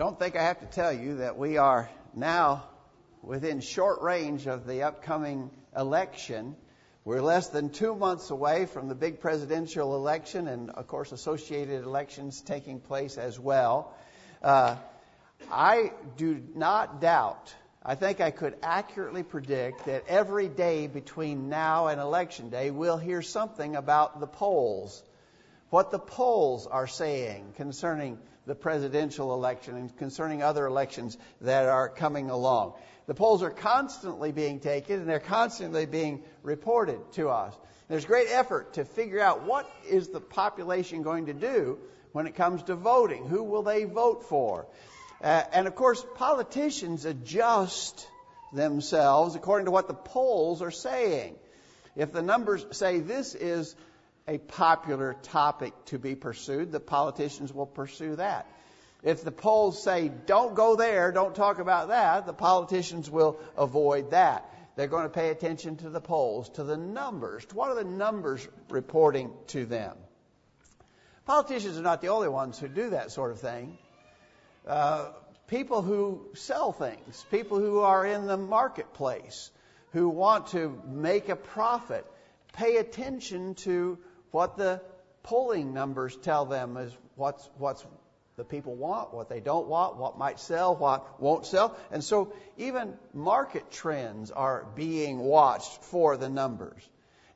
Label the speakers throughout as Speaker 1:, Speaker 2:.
Speaker 1: don't think I have to tell you that we are now within short range of the upcoming election. We're less than two months away from the big presidential election, and of course, associated elections taking place as well. Uh, I do not doubt, I think I could accurately predict that every day between now and election day, we'll hear something about the polls. What the polls are saying concerning the presidential election and concerning other elections that are coming along. The polls are constantly being taken and they're constantly being reported to us. There's great effort to figure out what is the population going to do when it comes to voting. Who will they vote for? Uh, and of course, politicians adjust themselves according to what the polls are saying. If the numbers say this is a popular topic to be pursued, the politicians will pursue that. If the polls say, don't go there, don't talk about that, the politicians will avoid that. They're going to pay attention to the polls, to the numbers. What are the numbers reporting to them? Politicians are not the only ones who do that sort of thing. Uh, people who sell things, people who are in the marketplace, who want to make a profit, pay attention to what the polling numbers tell them is what's, what's the people want, what they don't want, what might sell, what won't sell. And so even market trends are being watched for the numbers.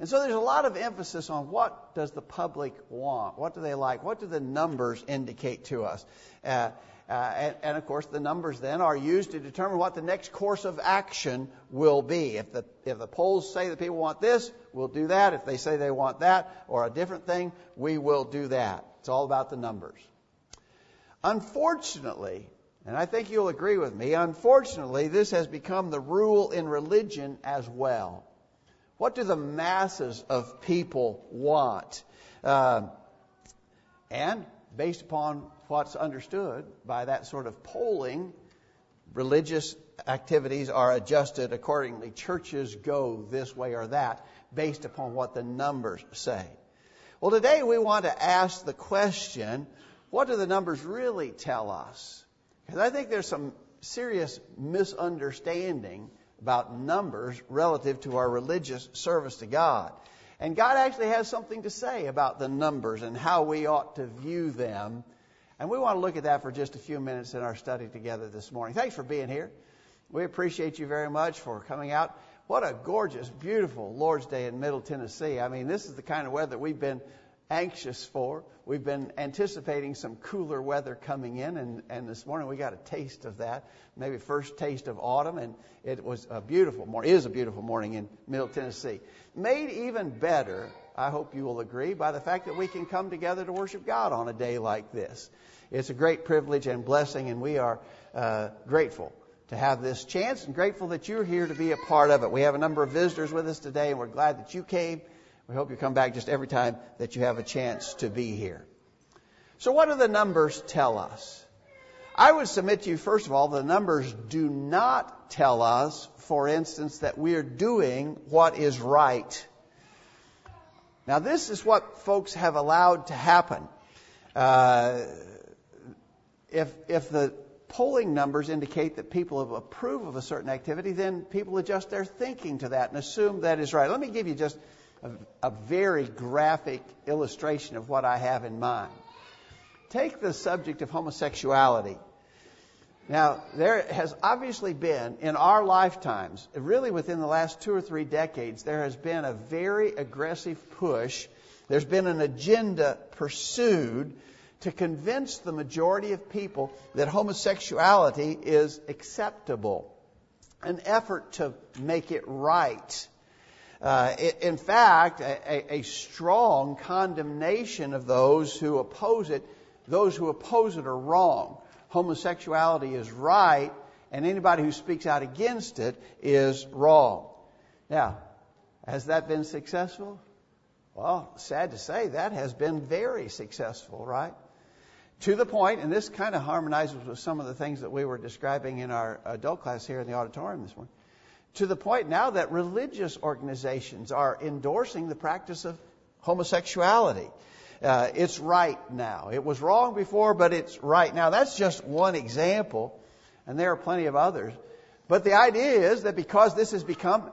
Speaker 1: And so there's a lot of emphasis on what does the public want? What do they like? What do the numbers indicate to us? Uh, and, and, of course, the numbers then are used to determine what the next course of action will be. If the, if the polls say that people want this, we'll do that. If they say they want that or a different thing, we will do that. It's all about the numbers. Unfortunately, and I think you'll agree with me, unfortunately, this has become the rule in religion as well. What do the masses of people want? Uh, and based upon what's understood by that sort of polling, religious activities are adjusted accordingly. Churches go this way or that based upon what the numbers say. Well, today we want to ask the question what do the numbers really tell us? Because I think there's some serious misunderstanding about numbers relative to our religious service to God. And God actually has something to say about the numbers and how we ought to view them and we want to look at that for just a few minutes in our study together this morning. Thanks for being here. We appreciate you very much for coming out. What a gorgeous, beautiful Lord's Day in Middle Tennessee. I mean, this is the kind of weather we've been anxious for. We've been anticipating some cooler weather coming in, and, and this morning we got a taste of that. Maybe first taste of autumn, and it was a beautiful morning. Is a beautiful morning in Middle Tennessee. Made even better I hope you will agree, by the fact that we can come together to worship God on a day like this. It's a great privilege and blessing, and we are uh, grateful to have this chance and grateful that you're here to be a part of it. We have a number of visitors with us today, and we're glad that you came. We hope you come back just every time that you have a chance to be here. So, what do the numbers tell us? I would submit to you, first of all, the numbers do not tell us, for instance, that we're doing what is right. Now, this is what folks have allowed to happen. Uh, if, if the polling numbers indicate that people approve of a certain activity, then people adjust their thinking to that and assume that is right. Let me give you just a, a very graphic illustration of what I have in mind. Take the subject of homosexuality. Now, there has obviously been, in our lifetimes, really within the last two or three decades, there has been a very aggressive push. There's been an agenda pursued to convince the majority of people that homosexuality is acceptable. An effort to make it right. Uh, in fact, a, a strong condemnation of those who oppose it. Those who oppose it are wrong homosexuality is right and anybody who speaks out against it is wrong. Now, has that been successful? Well, sad to say, that has been very successful, right? To the point, and this kind of harmonizes with some of the things that we were describing in our adult class here in the auditorium this morning. To the point now that religious organizations are endorsing the practice of homosexuality. Uh, it's right now. It was wrong before, but it's right now. That's just one example, and there are plenty of others. But the idea is that because this has become,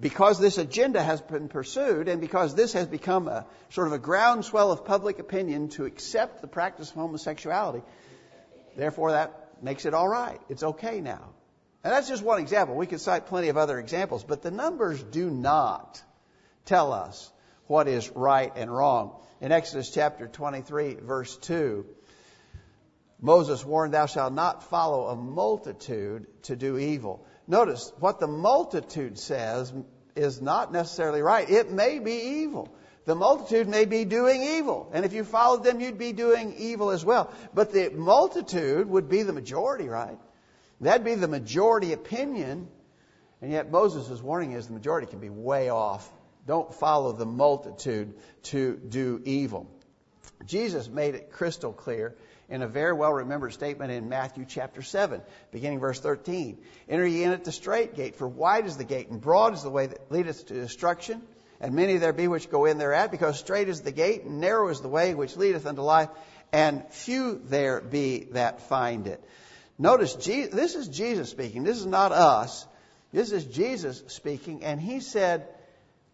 Speaker 1: because this agenda has been pursued, and because this has become a sort of a groundswell of public opinion to accept the practice of homosexuality, therefore that makes it all right. It's okay now. And that's just one example. We could cite plenty of other examples, but the numbers do not tell us what is right and wrong. In Exodus chapter 23, verse 2, Moses warned, Thou shalt not follow a multitude to do evil. Notice, what the multitude says is not necessarily right. It may be evil. The multitude may be doing evil. And if you followed them, you'd be doing evil as well. But the multitude would be the majority, right? That'd be the majority opinion. And yet Moses' warning is the majority can be way off. Don't follow the multitude to do evil. Jesus made it crystal clear in a very well remembered statement in Matthew chapter 7, beginning verse 13. Enter ye in at the straight gate, for wide is the gate, and broad is the way that leadeth to destruction, and many there be which go in thereat, because straight is the gate, and narrow is the way which leadeth unto life, and few there be that find it. Notice, this is Jesus speaking. This is not us. This is Jesus speaking. And he said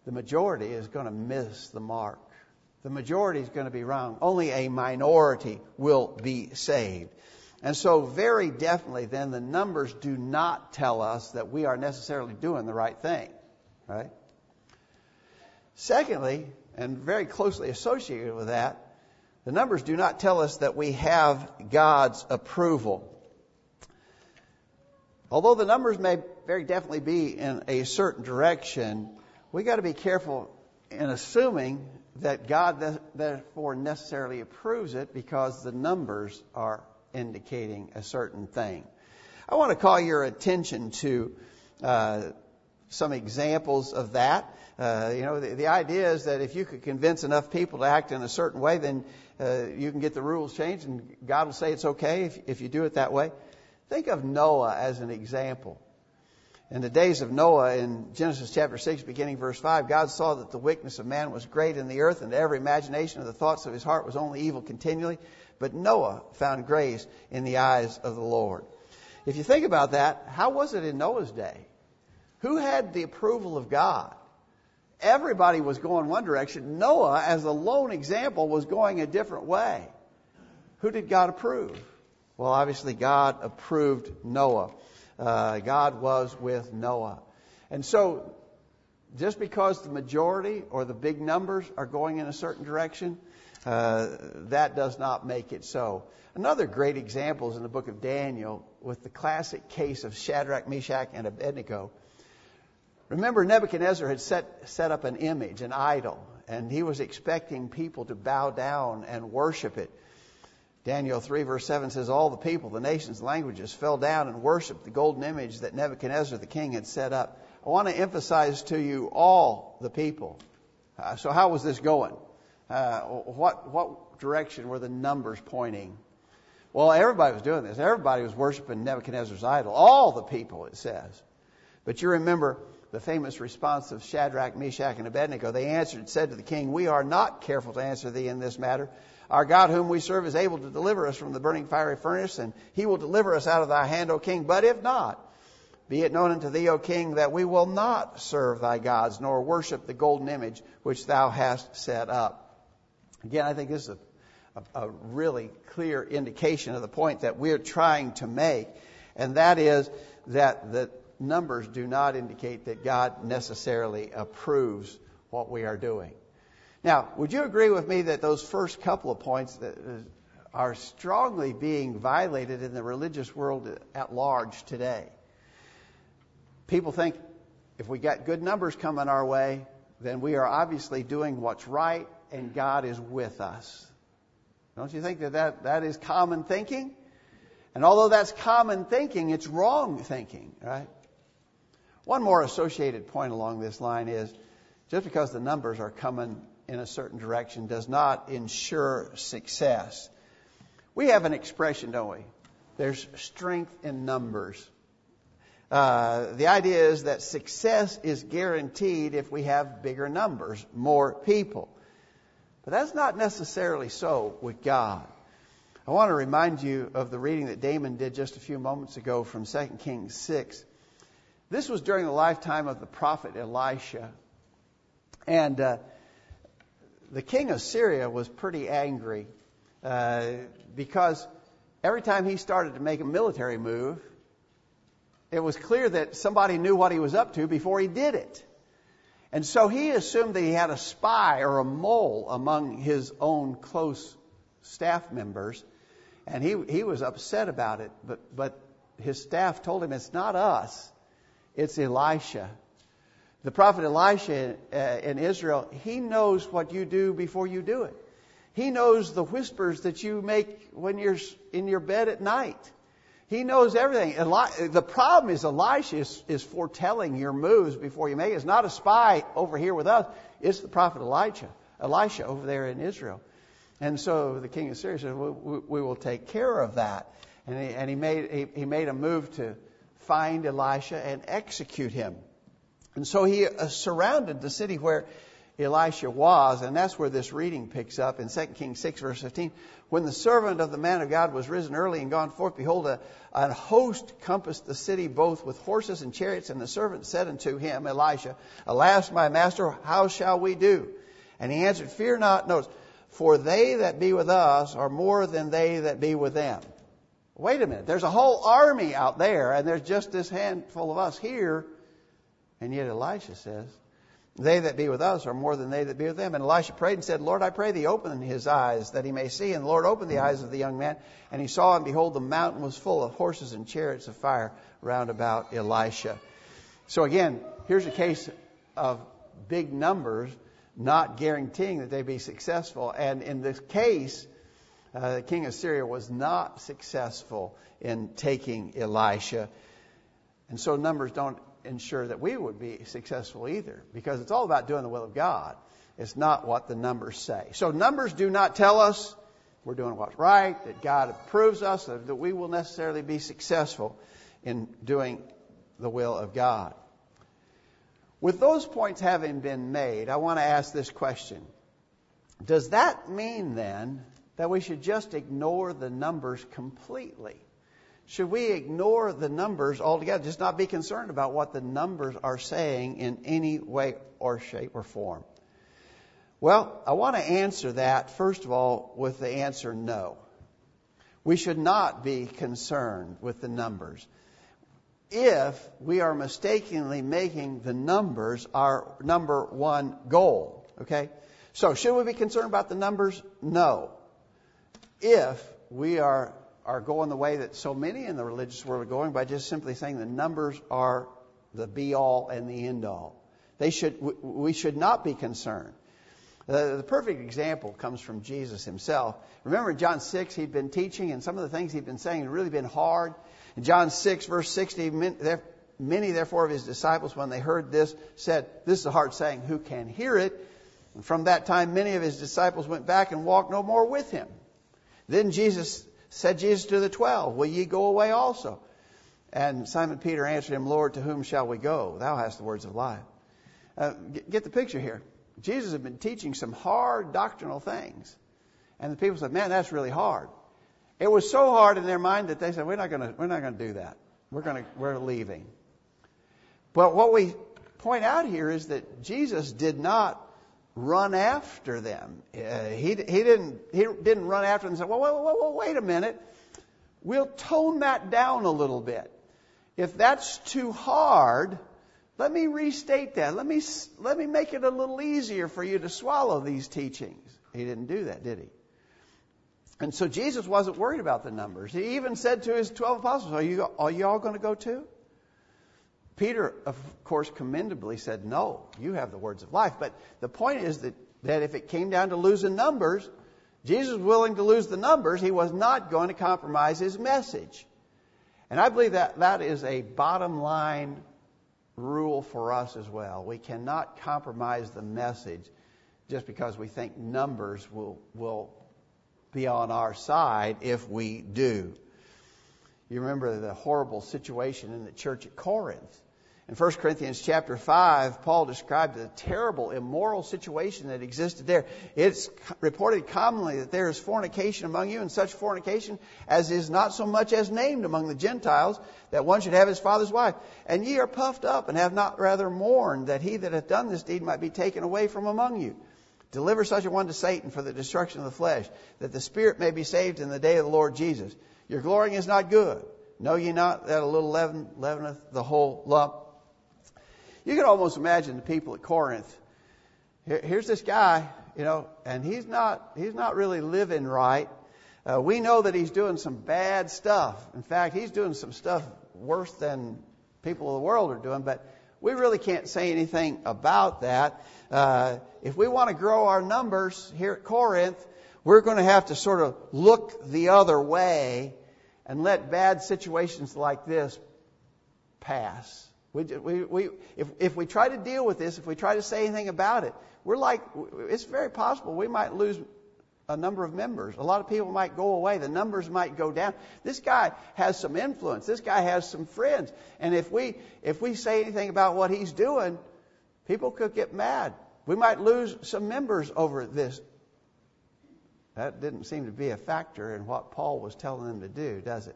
Speaker 1: the majority is going to miss the mark. The majority is going to be wrong. Only a minority will be saved. And so, very definitely, then, the numbers do not tell us that we are necessarily doing the right thing. Right? Secondly, and very closely associated with that, the numbers do not tell us that we have God's approval. Although the numbers may very definitely be in a certain direction, we got to be careful in assuming that God therefore necessarily approves it because the numbers are indicating a certain thing. I want to call your attention to uh, some examples of that. Uh, you know, the, the, idea is that if you could convince enough people to act in a certain way, then uh, you can get the rules changed, and God will say it's okay if, if you do it that way. Think of Noah as an example. In the days of Noah, in Genesis chapter 6, beginning verse 5, God saw that the wickedness of man was great in the earth, and every imagination of the thoughts of his heart was only evil continually. But Noah found grace in the eyes of the Lord. If you think about that, how was it in Noah's day? Who had the approval of God? Everybody was going one direction. Noah, as a lone example, was going a different way. Who did God approve? Well, obviously, God approved Noah. Uh, God was with Noah. And so, just because the majority or the big numbers are going in a certain direction, uh, that does not make it so. Another great example is in the book of Daniel with the classic case of Shadrach, Meshach, and Abednego. Remember, Nebuchadnezzar had set, set up an image, an idol, and he was expecting people to bow down and worship it. Daniel 3 verse 7 says, All the people, the nations, languages fell down and worshiped the golden image that Nebuchadnezzar the king had set up. I want to emphasize to you all the people. Uh, so how was this going? Uh, what, what direction were the numbers pointing? Well, everybody was doing this. Everybody was worshiping Nebuchadnezzar's idol. All the people, it says. But you remember the famous response of Shadrach, Meshach, and Abednego. They answered and said to the king, We are not careful to answer thee in this matter. Our God, whom we serve, is able to deliver us from the burning fiery furnace, and he will deliver us out of thy hand, O king. But if not, be it known unto thee, O king, that we will not serve thy gods, nor worship the golden image which thou hast set up. Again, I think this is a, a, a really clear indication of the point that we're trying to make, and that is that the numbers do not indicate that God necessarily approves what we are doing. Now, would you agree with me that those first couple of points uh, are strongly being violated in the religious world at large today? People think if we got good numbers coming our way, then we are obviously doing what's right and God is with us. Don't you think that that, that is common thinking? And although that's common thinking, it's wrong thinking, right? One more associated point along this line is just because the numbers are coming in a certain direction does not ensure success. We have an expression, don't we? There's strength in numbers. Uh, the idea is that success is guaranteed if we have bigger numbers, more people. But that's not necessarily so with God. I want to remind you of the reading that Damon did just a few moments ago from 2 Kings 6. This was during the lifetime of the prophet Elisha. And uh, the king of Syria was pretty angry uh, because every time he started to make a military move, it was clear that somebody knew what he was up to before he did it. And so he assumed that he had a spy or a mole among his own close staff members. And he, he was upset about it. But, but his staff told him it's not us, it's Elisha. The prophet Elisha uh, in Israel, he knows what you do before you do it. He knows the whispers that you make when you're in your bed at night. He knows everything. The problem is Elisha is, foretelling your moves before you make it. It's not a spy over here with us. It's the prophet Elijah, Elisha over there in Israel. And so the king of Syria said, we, will take care of that. And he made a move to find Elisha and execute him. And so he uh, surrounded the city where Elisha was, and that's where this reading picks up in 2 Kings 6, verse 15. When the servant of the man of God was risen early and gone forth, behold, a, a host compassed the city both with horses and chariots, and the servant said unto him, Elisha, Alas, my master, how shall we do? And he answered, Fear not, notice, for they that be with us are more than they that be with them. Wait a minute, there's a whole army out there, and there's just this handful of us here. And yet Elisha says, they that be with us are more than they that be with them. And Elisha prayed and said, Lord, I pray thee, open his eyes that he may see. And the Lord opened the mm-hmm. eyes of the young man, and he saw, and behold, the mountain was full of horses and chariots of fire round about Elisha. So again, here's a case of big numbers not guaranteeing that they be successful. And in this case, uh, the king of Syria was not successful in taking Elisha. And so numbers don't ensure that we would be successful either, because it's all about doing the will of God. It's not what the numbers say. So numbers do not tell us we're doing what's right, that God approves us, that we will necessarily be successful in doing the will of God. With those points having been made, I want to ask this question. Does that mean then that we should just ignore the numbers completely? Should we ignore the numbers altogether, just not be concerned about what the numbers are saying in any way or shape or form? Well, I want to answer that, first of all, with the answer no. We should not be concerned with the numbers. If we are mistakenly making the numbers our number one goal, okay? So, should we be concerned about the numbers? No. If we are are going the way that so many in the religious world are going by just simply saying the numbers are the be all and the end all. They should, we should not be concerned. The, the perfect example comes from Jesus himself. Remember in John 6, he'd been teaching, and some of the things he'd been saying had really been hard. In John 6, verse 60, many therefore of his disciples, when they heard this, said, This is a hard saying, who can hear it? And from that time, many of his disciples went back and walked no more with him. Then Jesus Said Jesus to the twelve, Will ye go away also? And Simon Peter answered him, Lord, to whom shall we go? Thou hast the words of life. Uh, get, get the picture here. Jesus had been teaching some hard doctrinal things. And the people said, Man, that's really hard. It was so hard in their mind that they said, We're not gonna we're not gonna do that. We're gonna we're leaving. But what we point out here is that Jesus did not run after them. Uh, he, he, didn't, he didn't run after them and say, well, wait, wait, wait a minute. We'll tone that down a little bit. If that's too hard, let me restate that. Let me, let me make it a little easier for you to swallow these teachings. He didn't do that, did he? And so Jesus wasn't worried about the numbers. He even said to his 12 apostles, Are you, are you all going to go too? Peter, of course, commendably said, No, you have the words of life. But the point is that, that if it came down to losing numbers, Jesus was willing to lose the numbers. He was not going to compromise his message. And I believe that that is a bottom line rule for us as well. We cannot compromise the message just because we think numbers will, will be on our side if we do. You remember the horrible situation in the church at Corinth In 1 Corinthians chapter 5, Paul described the terrible immoral situation that existed there. It's reported commonly that there is fornication among you, and such fornication as is not so much as named among the Gentiles, that one should have his father's wife. And ye are puffed up, and have not rather mourned that he that hath done this deed might be taken away from among you. Deliver such a one to Satan for the destruction of the flesh, that the spirit may be saved in the day of the Lord Jesus. Your glorying is not good. Know ye not that a little leaven leaveneth the whole lump? You can almost imagine the people at Corinth. Here, here's this guy, you know, and he's not he's not really living right. Uh, we know that he's doing some bad stuff. In fact, he's doing some stuff worse than people of the world are doing. But we really can't say anything about that. Uh, if we want to grow our numbers here at Corinth, we're going to have to sort of look the other way and let bad situations like this pass. We, we, we, if, if we try to deal with this, if we try to say anything about it, we're like, it's very possible we might lose a number of members. A lot of people might go away. The numbers might go down. This guy has some influence. This guy has some friends. And if we, if we say anything about what he's doing, people could get mad. We might lose some members over this. That didn't seem to be a factor in what Paul was telling them to do, does it?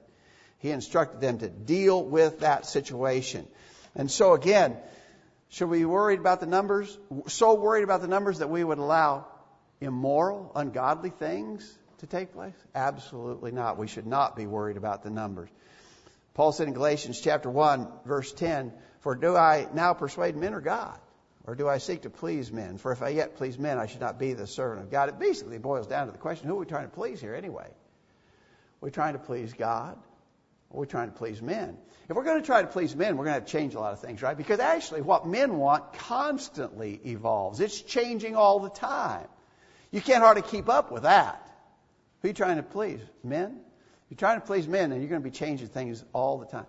Speaker 1: He instructed them to deal with that situation. And so again, should we be worried about the numbers? So worried about the numbers that we would allow immoral, ungodly things to take place? Absolutely not. We should not be worried about the numbers. Paul said in Galatians chapter 1, verse 10, For do I now persuade men or God? Or do I seek to please men? For if I yet please men, I should not be the servant of God. It basically boils down to the question who are we trying to please here anyway? We're trying to please God? Or are we trying to please men? If we're going to try to please men, we're going to have to change a lot of things, right? Because actually, what men want constantly evolves. It's changing all the time. You can't hardly keep up with that. Who are you trying to please? Men? You're trying to please men, and you're going to be changing things all the time.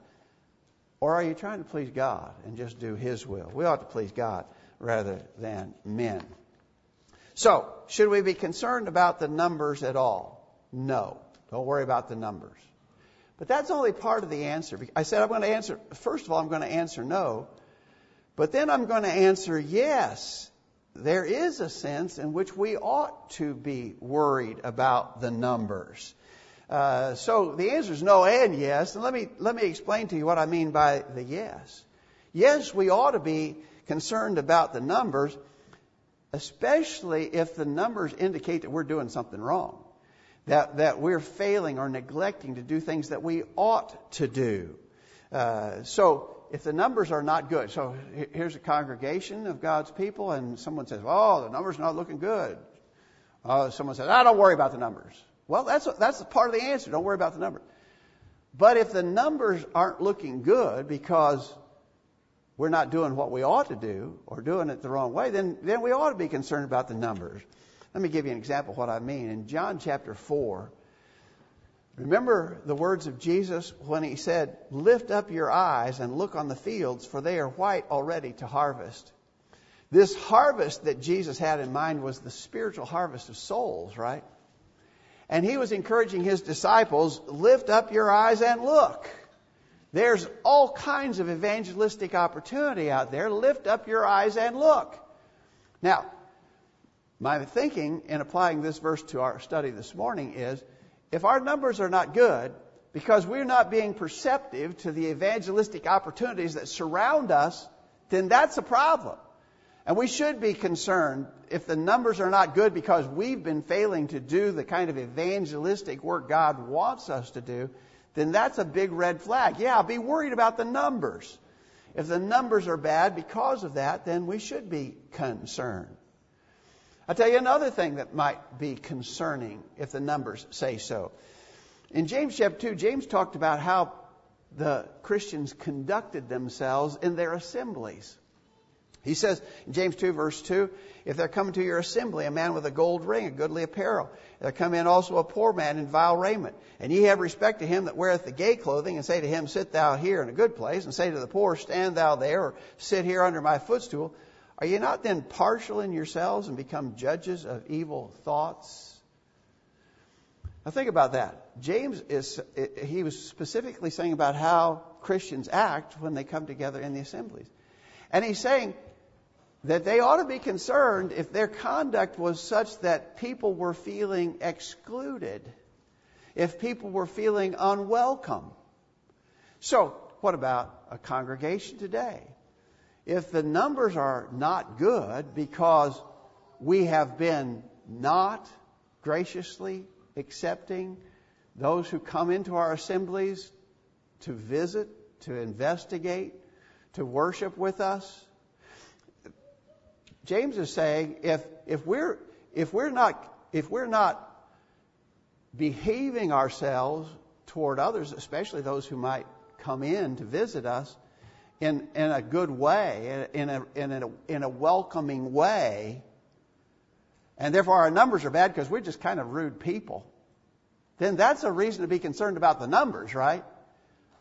Speaker 1: Or are you trying to please God and just do His will? We ought to please God rather than men. So, should we be concerned about the numbers at all? No. Don't worry about the numbers. But that's only part of the answer. I said I'm going to answer, first of all, I'm going to answer no. But then I'm going to answer yes. There is a sense in which we ought to be worried about the numbers. Uh, so the answer is no and yes. And let me, let me explain to you what I mean by the yes. Yes, we ought to be concerned about the numbers, especially if the numbers indicate that we're doing something wrong that, that we're failing or neglecting to do things that we ought to do. Uh, so if the numbers are not good, so here's a congregation of God's people, and someone says, "Oh, the numbers are not looking good." Uh, someone says, "I ah, don't worry about the numbers." Well, that's that's part of the answer. Don't worry about the numbers. But if the numbers aren't looking good because we're not doing what we ought to do or doing it the wrong way, then then we ought to be concerned about the numbers. Let me give you an example of what I mean. In John chapter 4, remember the words of Jesus when he said, Lift up your eyes and look on the fields, for they are white already to harvest. This harvest that Jesus had in mind was the spiritual harvest of souls, right? And he was encouraging his disciples, lift up your eyes and look. There's all kinds of evangelistic opportunity out there. Lift up your eyes and look. Now, my thinking in applying this verse to our study this morning is if our numbers are not good, because we're not being perceptive to the evangelistic opportunities that surround us, then that's a problem. And we should be concerned if the numbers are not good because we've been failing to do the kind of evangelistic work God wants us to do, then that's a big red flag. Yeah, be worried about the numbers. If the numbers are bad because of that, then we should be concerned. I'll tell you another thing that might be concerning if the numbers say so. In James chapter 2, James talked about how the Christians conducted themselves in their assemblies. He says in James 2, verse 2, if there come to your assembly a man with a gold ring, a goodly apparel, there come in also a poor man in vile raiment, and ye have respect to him that weareth the gay clothing, and say to him, Sit thou here in a good place, and say to the poor, Stand thou there, or sit here under my footstool, are you not then partial in yourselves and become judges of evil thoughts? Now think about that. James is, he was specifically saying about how Christians act when they come together in the assemblies. And he's saying that they ought to be concerned if their conduct was such that people were feeling excluded, if people were feeling unwelcome. So, what about a congregation today? If the numbers are not good because we have been not graciously accepting those who come into our assemblies to visit, to investigate, to worship with us. James is saying if, if, we're, if, we're not, if we're not behaving ourselves toward others, especially those who might come in to visit us, in, in a good way, in a, in, a, in a welcoming way, and therefore our numbers are bad because we're just kind of rude people, then that's a reason to be concerned about the numbers, right?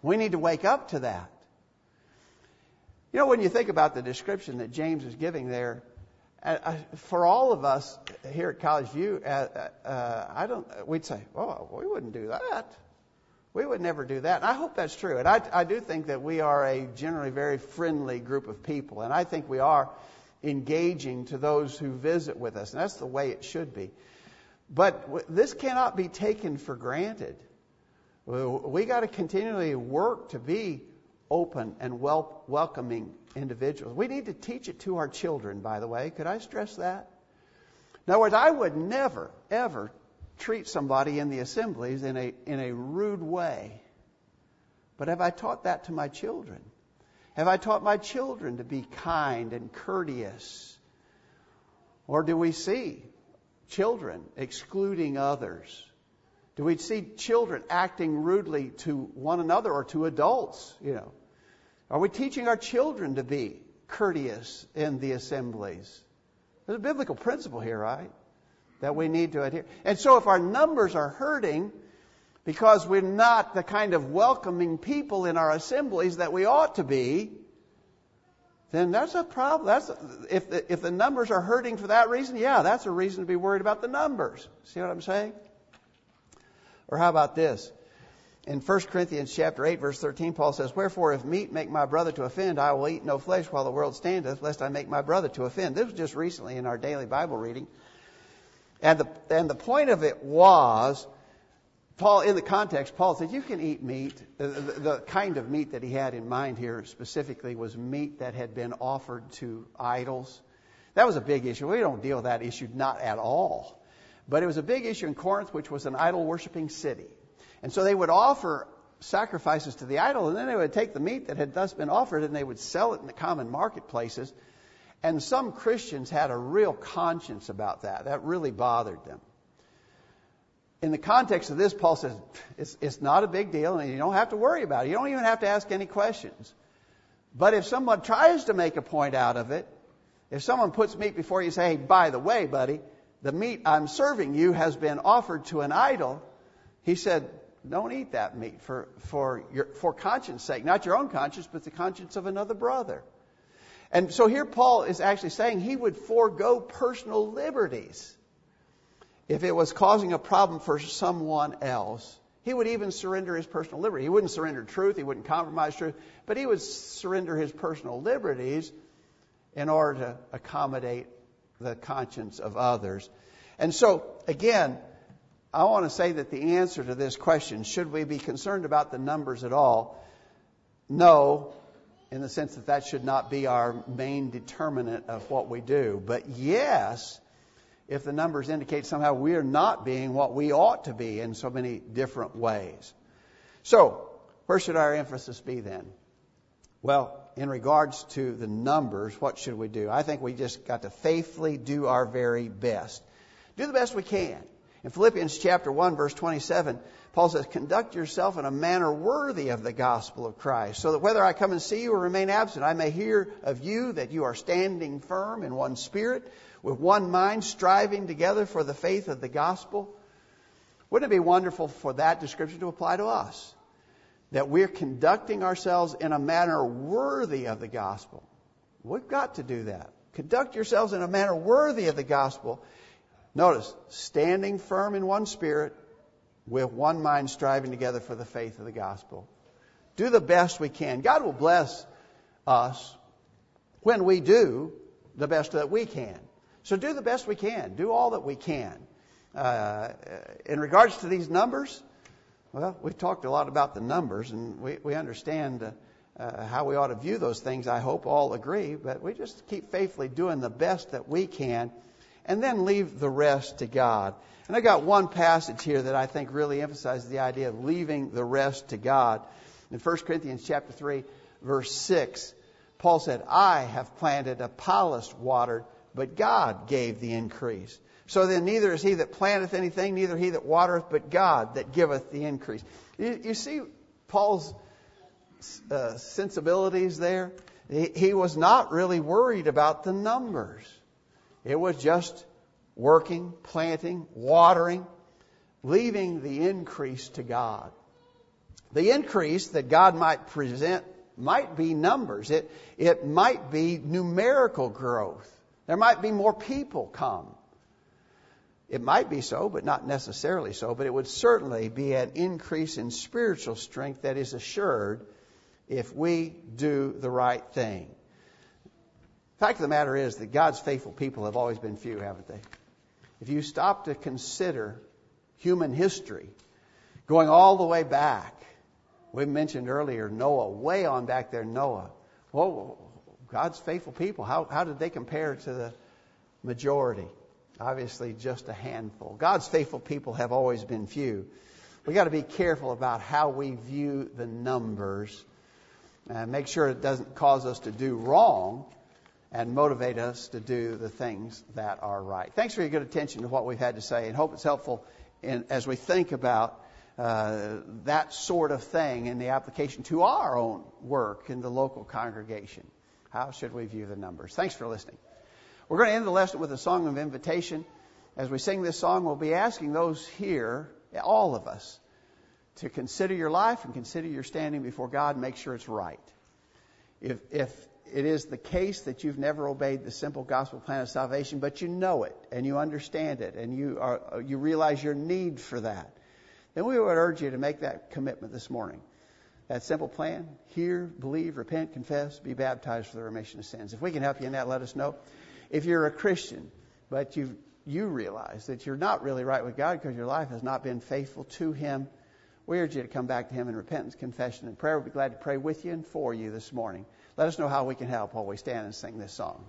Speaker 1: We need to wake up to that. You know, when you think about the description that James is giving there, uh, for all of us here at College View, uh, uh, I don't. We'd say, "Oh, we wouldn't do that. We would never do that." And I hope that's true. And I, I do think that we are a generally very friendly group of people, and I think we are engaging to those who visit with us, and that's the way it should be. But this cannot be taken for granted. We got to continually work to be open and wel- welcoming individuals. We need to teach it to our children, by the way. Could I stress that? In other words, I would never, ever treat somebody in the assemblies in a, in a rude way. But have I taught that to my children? Have I taught my children to be kind and courteous? Or do we see children excluding others? Do we see children acting rudely to one another or to adults? You know, are we teaching our children to be courteous in the assemblies? There's a biblical principle here, right? That we need to adhere. And so, if our numbers are hurting because we're not the kind of welcoming people in our assemblies that we ought to be, then that's a problem. That's if the, if the numbers are hurting for that reason, yeah, that's a reason to be worried about the numbers. See what I'm saying? Or how about this? In 1 Corinthians chapter 8 verse 13 Paul says, "Wherefore if meat make my brother to offend, I will eat no flesh while the world standeth, lest I make my brother to offend." This was just recently in our daily Bible reading. And the and the point of it was Paul, in the context, Paul said, You can eat meat. The, the, the, kind of meat that he had in mind here specifically was meat that had been offered to idols. That was a big issue. We don't deal with that issue, not at all. But it was a big issue in Corinth, which was an idol worshiping city. And so they would offer sacrifices to the idol, and then they would take the meat that had thus been offered and they would sell it in the common marketplaces. And some Christians had a real conscience about that. That really bothered them in the context of this, Paul says it's, it's not a big deal and you don't have to worry about it. You don't even have to ask any questions. But if someone tries to make a point out of it, if someone puts meat before you, and say, hey, by the way, buddy, the meat I'm serving you has been offered to an idol, he said, don't eat that meat for, for, your, for conscience sake. Not your own conscience, but the conscience of another brother. And so here Paul is actually saying he would forego personal liberties if it was causing a problem for someone else, he would even surrender his personal liberty. He wouldn't surrender truth, he wouldn't compromise truth, but he would surrender his personal liberties in order to accommodate the conscience of others. And so, again, I want to say that the answer to this question, should we be concerned about the numbers at all? No, in the sense that that should not be our main determinant of what we do. But yes, if the numbers indicate somehow we are not being what we ought to be in so many different ways. So, where should our emphasis be then? Well, in regards to the numbers, what should we do? I think we just got to faithfully do our very best. Do the best we can. In Philippians chapter 1 verse 27, Paul says, conduct yourself in a manner worthy of the gospel of Christ, so that whether I come and see you or remain absent, I may hear of you that you are standing firm in one spirit, with one mind, striving together for the faith of the gospel. Wouldn't it be wonderful for that description to apply to us? That we're conducting ourselves in a manner worthy of the gospel. We've got to do that. Conduct yourselves in a manner worthy of the gospel. Notice, standing firm in one spirit, with one mind striving together for the faith of the gospel. Do the best we can. God will bless us when we do the best that we can. So do the best we can. Do all that we can. Uh, in regards to these numbers, well, we've talked a lot about the numbers, and we, we understand uh, uh, how we ought to view those things. I hope all agree, but we just keep faithfully doing the best that we can, and then leave the rest to God. And I got one passage here that I think really emphasizes the idea of leaving the rest to God. In 1 Corinthians chapter 3, verse 6, Paul said, I have planted, Apollos watered, but God gave the increase. So then neither is he that planteth anything, neither he that watereth, but God that giveth the increase. You, you see Paul's uh, sensibilities there? He, he was not really worried about the numbers. It was just working, planting, watering, leaving the increase to God. The increase that God might present might be numbers. It, it might be numerical growth. There might be more people come. It might be so, but not necessarily so. But it would certainly be an increase in spiritual strength that is assured if we do the right thing. The fact of the matter is that God's faithful people have always been few, haven't they? If you stop to consider human history, going all the way back, we mentioned earlier Noah, way on back there, Noah. Well, God's faithful people, how, how did they compare to the majority? Obviously, just a handful. God's faithful people have always been few. We got to be careful about how we view the numbers and make sure it doesn't cause us to do wrong and motivate us to do the things that are right. Thanks for your good attention to what we've had to say and hope it's helpful in, as we think about uh, that sort of thing in the application to our own work in the local congregation. How should we view the numbers? Thanks for listening. We're going to end the lesson with a song of invitation. As we sing this song, we'll be asking those here, all of us, to consider your life and consider your standing before God and make sure it's right. If, if it is the case that you've never obeyed the simple gospel plan of salvation, but you know it and you understand it and you, are, you realize your need for that, then we would urge you to make that commitment this morning. That simple plan hear, believe, repent, confess, be baptized for the remission of sins. If we can help you in that, let us know. If you're a Christian, but you you realize that you're not really right with God because your life has not been faithful to Him, we urge you to come back to Him in repentance, confession, and prayer. We'll be glad to pray with you and for you this morning. Let us know how we can help while we stand and sing this song.